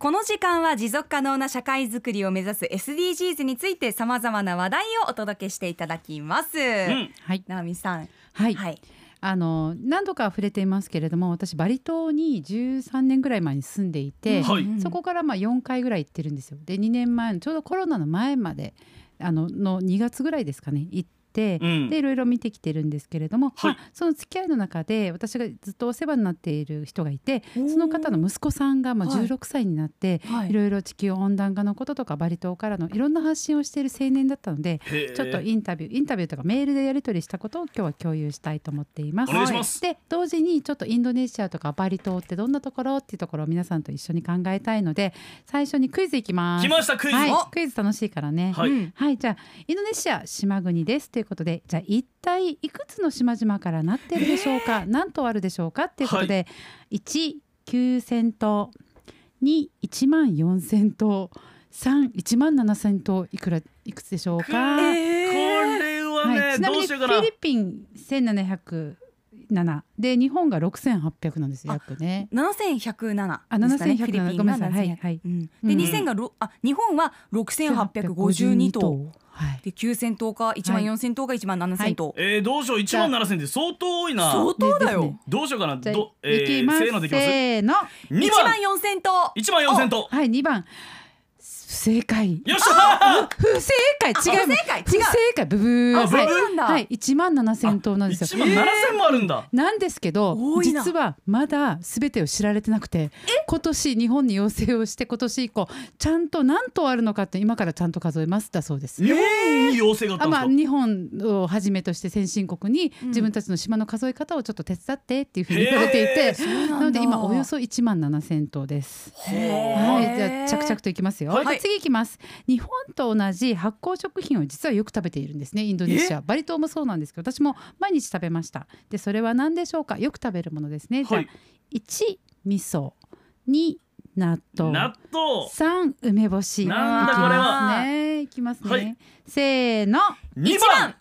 この時間は持続可能な社会づくりを目指す SDGs についてさまざまな話題をお届けしていただきます。うん。はい、直美さん、はい、はい、あの何度か触れていますけれども私バリ島に13年ぐらい前に住んでいて、はい。うんそこからまあ4回ぐらい行ってるんですよ。で2年前のちょうどコロナの前まであのの2月ぐらいですかね行って。うん。でいろいろ見てきてるんですけれども、はい。まあその付き合いの中で私がずっとお世話になっている人がいてその方の息子さんがまあはい。16歳になって、はい。いろいろ地球温暖化のこととかバリ島からのいろんな発信をしている青年だったのでちょっとインタビューインタビューとかメールでやり取りしたことを今日は共有したいと思っています。お願いします。で同時にちょっとインドネシアとかバリ島ってどんなところっていうところを皆さんと一緒に考えたいので最初にクイズいきます。来ましたクイズ、はい。お、クイズ楽しいからね。はい。うん。はい、じゃあインドネシア島国ですということでじゃあ一体いくつの島々からなってるでしょうか、何島あるでしょうかっていうことで、1 9,000島2 1万4,000島3 1万7,000島いくらいくつでしょうか、これはね、はい、ちなみにフどうしようかな。ィリピン1707で日本が6800なんですよ約ね。七千百七。あ7107ごめんなさい。はいはい。うん、でうん。二千がろあ日本は六千八百五十二頭。はい。で九千頭か一万四千頭か一万七千頭。えー、どうしよう1万7000って相当多いな。相当だよ。どうしようかな。ど、えせーのでいきます。せーの。2一番万四千頭。1万4000とはい2番不正解。よっしゃ！ー不正解。違う。不正解。違う。不正解。ブブー。あブブーはいなんだ。はい。1万7000頭なんです1よ万7000もあるんだ、なんですけど実はまだ全てを知られてなくて今年日本に要請をして今年以降ちゃんと何頭あるのかって今からちゃんと数えますだそうです。日本に要請があったあまあ、んですか、日本をはじめとして先進国にうん。自分たちの島の数え方をちょっと手伝ってっていうふうに言われていて、なので今およそ1万7000頭です。はい、じゃあ着々といきますよ。はい次いきます。日本と同じ発酵食品を実はよく食べているんですね。インドネシア、バリ島もそうなんですけど、私も毎日食べました。で、それは何でしょうか？よく食べるものですね。じゃあはい一味噌、二納豆、納豆三梅干し。なんだこれはね。いきますね。はいせーの。2一番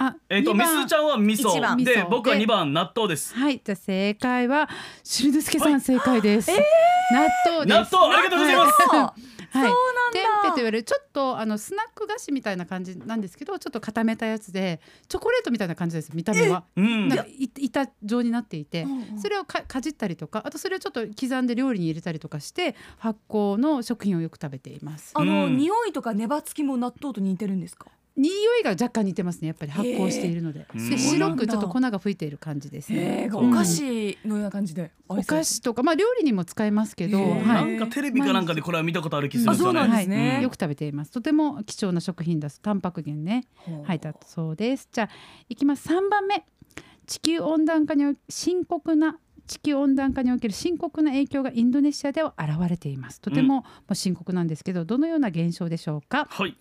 あ、えっ、とみすちゃんは味噌で味噌僕はで2番納豆ですはい、じゃあ正解はしるのすけさん正解です。納豆です。納豆ありがとうございますはい。テンペと言われるちょっとあのスナック菓子みたいな感じなんですけどちょっと固めたやつでチョコレートみたいな感じです見た目は。うんなんかい板状になっていて、それをかかじったりとかあとそれをちょっと刻んで料理に入れたりとかして発酵の食品をよく食べています。あの、うん匂いとか粘つきも納豆と似てるんですか？匂いが若干似てますねやっぱり発酵しているので、ーで白くちょっと粉が吹いている感じですね。お菓子のような感じで。お菓子とかまあ料理にも使えますけど、はい。んかテレビかなんかでこれは見たことある気するんあそうですよねなんですね。はい、よく食べています。とても貴重な食品だすタンパク源ね。はいだそうです。じゃあいきます。3番目。地球温暖化にお深刻な地球温暖化における深刻な影響がインドネシアでは現れています。とてももう深刻なんですけどどのような現象でしょうか？はい、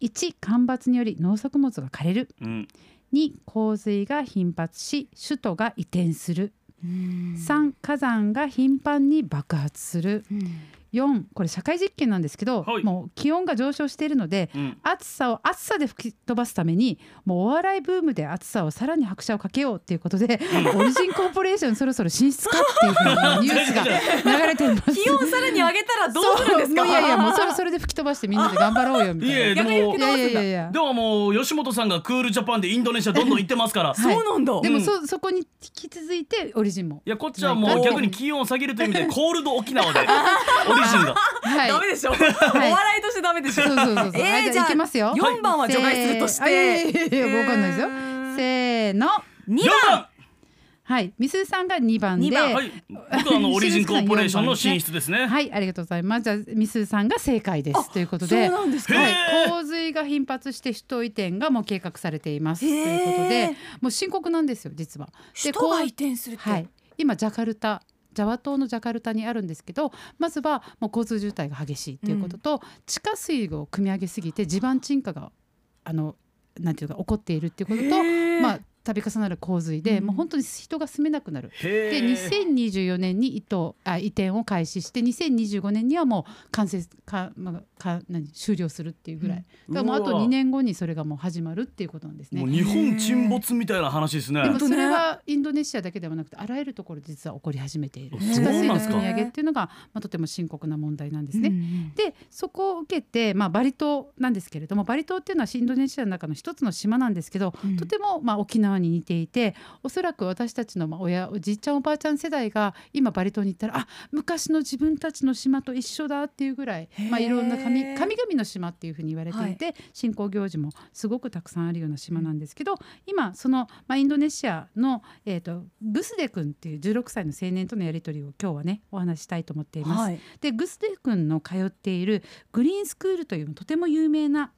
1干ばつにより農作物が枯れる。うん、2洪水が頻発し首都が移転する。うん。3火山が頻繁に爆発する。うん4これ社会実験なんですけど、はい。もう気温が上昇しているのでうん。暑さを暑さで吹き飛ばすためにもうお笑いブームで暑さをさらに拍車をかけようっていうことで、オリジンコーポレーションそろそろ進出かっていうふうなニュースが 流れています。気温さらに上げたらどうするんですか？いやいやもうそれそれで吹き飛ばしてみんなで頑張ろうよみたいな。いやいやいやいやでももう吉本さんがクールジャパンでインドネシアどんどん行ってますから、はい。そうなんだ。でもうん。そそこに引き続いてオリジンも。いやこっちはもう逆に気温を下げるという意味でコールド沖縄で オリジンがはい。ダメでしょ。お笑いとしてダメでしょ。そうそうそうそう。えーはいじゃあいきますよ。四番は除外するとしせーあいやいて。やいやわかんないですよ。せーの。二4番。番はい、みすさんが2番で、二番はい僕はあのオリジンコーポレーションの進出ですねはい、ありがとうございます。じゃあみすさんが正解ですということそうで、なんですか。へはい、洪水が頻発して首都移転がもう計画されていますとへーいうことで、もう深刻なんですよ実は。で人が移こ転するって。うはい、今ジャカルタ。ジャワ島のジャカルタにあるんですけどまずはもう交通渋滞が激しいということと、地下水を汲み上げすぎて地盤沈下があのなんていうか起こっているっていうこととまあ度重なる洪水で、うん。もう本当に人が住めなくなる。でへえ2024年に移動あ移転を開始して2025年にはもう完成か、まあ、か何終了するっていうぐらい、うん。だからもうあとうわ2年後にそれがもう始まるっていうことなんですね。もう。日本沈没みたいな話ですね。でもそれはインドネシアだけではなくてあらゆるところで実は起こり始めている。あ地下水のなんですか。積み上げっていうのが、まあ、とても深刻な問題なんですね。ね。でそこを受けて、まあ、バリ島なんですけれどもバリ島っていうのはインドネシアの中の一つの島なんですけど、うん。とてもまあ沖縄に似ていておそらく私たちのまあ親おじいちゃんおばあちゃん世代が今バリ島に行ったらあ昔の自分たちの島と一緒だっていうぐらい、まあ、いろんな神神々の島っていうふうに言われていて、信仰行事もすごくたくさんあるような島なんですけど、今その、まあ、インドネシアの、えー、とグスデ君っていう16歳の青年とのやり取りを今日はねお話ししたいと思っています。はい。でグスデ君の通っているグリーンスクールというとても有名なうん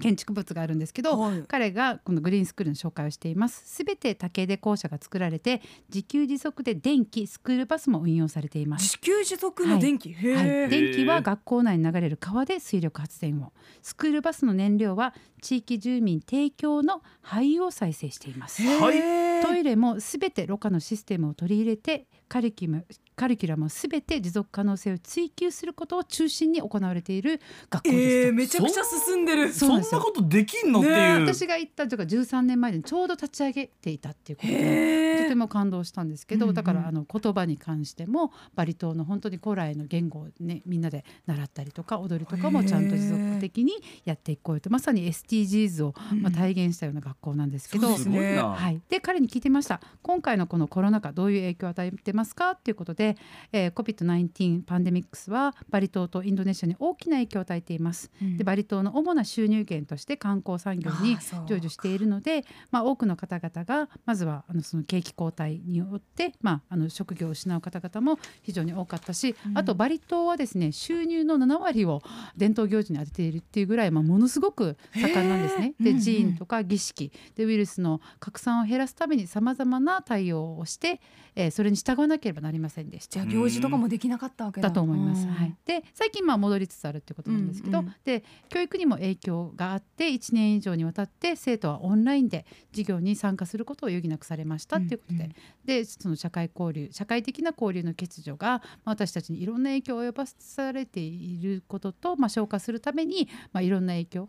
建築物があるんですけど、はい。彼がこのグリーンスクールの紹介をしています。すべて竹で校舎が作られて自給自足で電気スクールバスも運用されています。自給自足の電気？へはい、え。電気は学校内に流れる川で水力発電を。スクールバスの燃料は地域住民提供の灰を再生しています。はい。トイレもすべてろ過のシステムを取り入れてカリキュラムカリキュラムをすべて持続可能性を追求することを中心に行われている学校です。と。えー、めちゃくちゃ進んでる。そんなことできんのってねいう、私が行ったというか13年前にちょうど立ち上げていたっていうことで。とても感動したんですけど、だからあの言葉に関してもバリ島の本当に古来の言語をねみんなで習ったりとか踊りとかもちゃんと持続的にやっていこうよと。まさに SDGs を、まあ、体現したような学校なんですけど、そうですねすごいな、はい、で彼に聞いてみました。今回のこのコロナ禍どういう影響を与えてますかっていうことで、えー、COVID-19 パンデミックスはバリ島とインドネシアに大きな影響を与えています。うん。でバリ島の主な収入源として観光産業に成就しているので、まあ、多くの方々がまずはあのその景気後退によって、まあ、あの職業を失う方々も非常に多かったし、うんあとバリ島はですね収入の7割を伝統行事に充てているっていうぐらい、まあ、ものすごく盛んなんですね。で寺院とか儀式でウイルスの拡散を減らすためにさまざまな対応をして、えーそれに従わなければなりませんでしたじゃあ。行事とかもできなかったわけだ。だと思います。うんはい、で最近まあ戻りつつあるっていうことなんですけど、うんうんで教育にも影響があって1年以上にわたって生徒はオンラインで授業に参加することを余儀なくされましたっていうことで、うんうん。でその社会交流社会的な交流の欠如がまあ私たちにいろんな影響を及ぼされていることと、まあ、消化するために、まあ、いろんな影響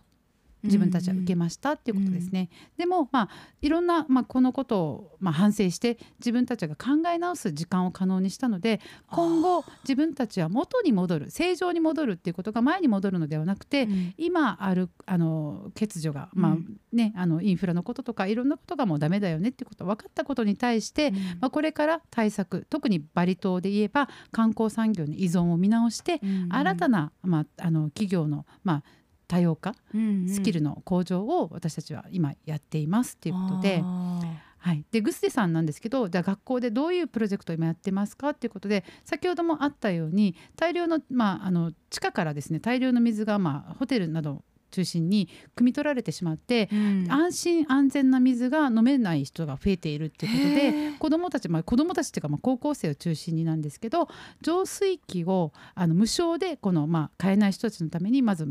自分たちは受けましたっていうことですね。でもまあいろんな、まあ、このことを、まあ、反省して自分たちが考え直す時間を可能にしたので今後自分たちは元に戻る正常に戻るっていうことが前に戻るのではなくて、うん。今あるあの欠如が、まあうん。ね、あのインフラのこととかいろんなことがもうダメだよねっていうこと分かったことに対して、まあ、これから対策特にバリ島で言えば観光産業の依存を見直して、うん。新たな、まあ、あの企業の、まあ、多様化うんうん。スキルの向上を私たちは今やっていますっていうことで。あはい、でグスデさんなんですけどじゃあ学校でどういうプロジェクトを今やってますかっていうことで先ほどもあったように大量の,、まあ、あの地下からですね大量の水が、まあ、ホテルなどを中心に汲み取られてしまって、ーうん。安心安全な水が飲めない人が増えているっていうことで子どもたち、まあ、子どもたちっていうか、まあ、高校生を中心になんですけど浄水器をあの無償でこの、まあ、買えない人たちのためにまず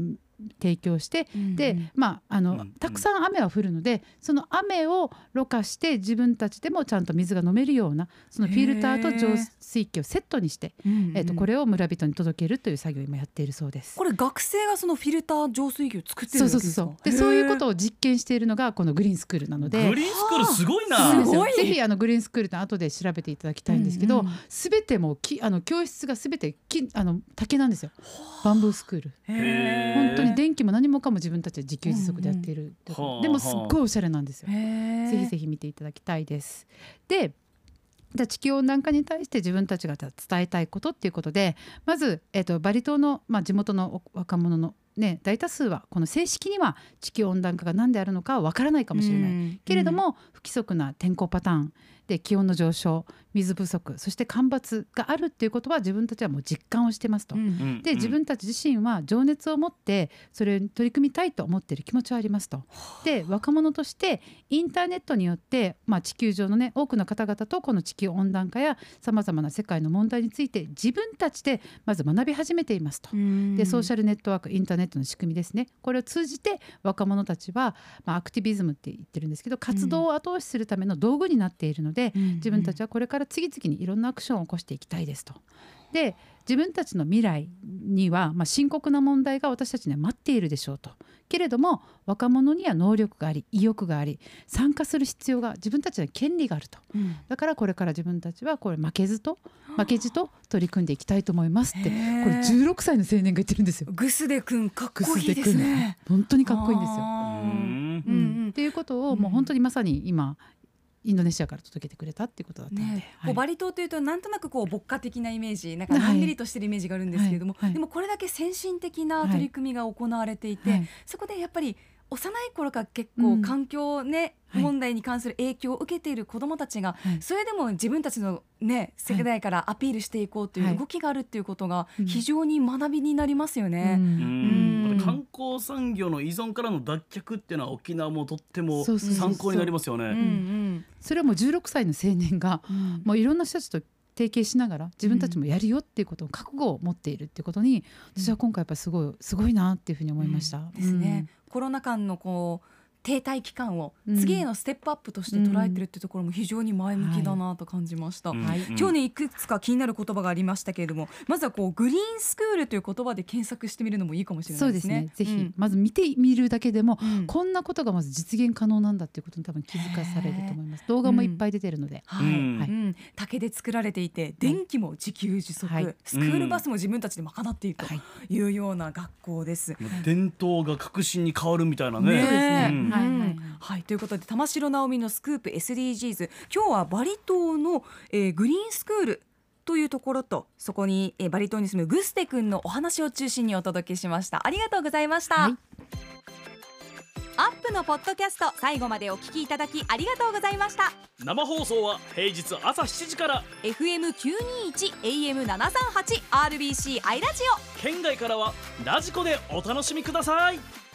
提供してで、うん。まああの、うんうん。たくさん雨は降るのでその雨をろ過して自分たちでもちゃんと水が飲めるようなそのフィルターと浄水器をセットにして、うんえー、とこれを村人に届けるという作業を今やっているそうです。これ学生がそのフィルター浄水器を作ってそうるわけですか？そうそうそうでそういうことをを実験しているのがこのグリーンスクールなので。グリーンスクールすごいな。ぜひあのグリーンスクールって後で調べていただきたいんですけど、うん。うんすべてもうきあの教室がすべて木あの竹なんですよ。バンブースクール。へー。本当に電気も何もかも自分たちで自給自足でやっているうんうんでもすっごいおしゃれなんですよ。ぜぜひぜひ見ていただきたいです。でじゃあ地球温暖化に対して自分たちが伝えたいことっていうことでまず、えっとバリ島の、まあ、地元の若者の、ね、大多数はこの正式には地球温暖化が何であるのかはわからないかもしれない。けれども不規則な天候パターン、で気温の上昇水不足そして干ばつがあるっていうことは自分たちはもう実感をしてますと。うんうんで自分たち自身は情熱を持ってそれに取り組みたいと思っている気持ちはありますと。で若者としてインターネットによって、まあ、地球上のね多くの方々とこの地球温暖化やさまざまな世界の問題について自分たちでまず学び始めていますと。でソーシャルネットワークインターネットの仕組みですねこれを通じて若者たちは、まあ、アクティビズムって言ってるんですけど活動を後押しするための道具になっているので、自分たちはこれから次々にいろんなアクションを起こしていきたいですと。で自分たちの未来には、まあ、深刻な問題が私たちには待っているでしょうと。けれども若者には能力があり意欲があり参加する必要が自分たちには権利があると。うんだからこれから自分たちはこれ負けずと負けじと取り組んでいきたいと思いますってこれ16歳の青年が言ってるんですよ。グスデ君かっグこいいですね。本当にかっこいいんですよ。うんうんっていうことをもう本当にまさに今インドネシアから届けてくれたっていうことだったので、ね、はい。バリ島というとなんとなくこう牧歌的なイメージなんかのんびりとしてるイメージがあるんですけれども、はい。はい。でもこれだけ先進的な取り組みが行われていて、はい。そこでやっぱり幼い頃から結うん。構環境ね、はい問題に関する影響を受けている子どもたちが、はい。それでも自分たちのね世代からアピールしていこうという動きがあるっていうことがうん。非常に学びになりますようね。観光産業の依存からの脱却っていうのは沖縄もとっても参考になりますよね。んそれはもう16歳の青年がうん。もういろんな人たちと提携しながら自分たちもやるよっていうことを覚悟を持っているっていうことに、私は今回やっぱりすごいすごいなっていうふうに思いました。うん。ですね、コロナ禍のこう停滞期間をうん。次へのステップアップとして捉えてるってところも非常に前向きだなと感じました。うん。はい。今日ねいくつか気になる言葉がありましたけれどもまずはこうグリーンスクールという言葉で検索してみるのもいいかもしれなそいうでね。ですすね。ぜひ、うんまず見てみるだけでも、うん。こんなことがまず実現可能なんだっていうことに多分気づかされると思います。動画もいっぱい出てるので、はい、うん。はい。うん。竹で作られていて電気も自給自足、はい。スクールバスも自分たちで賄っているとはい。いうような学校です。伝統が革新に変わるみたいなね。ねはいうん。はい、ということで玉城直美のスクープ SDGs 今日はバリ島の、えーグリーンスクールというところとそこに、えーバリ島に住むグステ君のお話を中心にお届けしました。ありがとうございました、はい。アップのポッドキャスト最後までお聞きいただきありがとうございました。生放送は平日朝7時から。FM921 AM738 RBC アイラジオ。県外からはラジコでお楽しみください。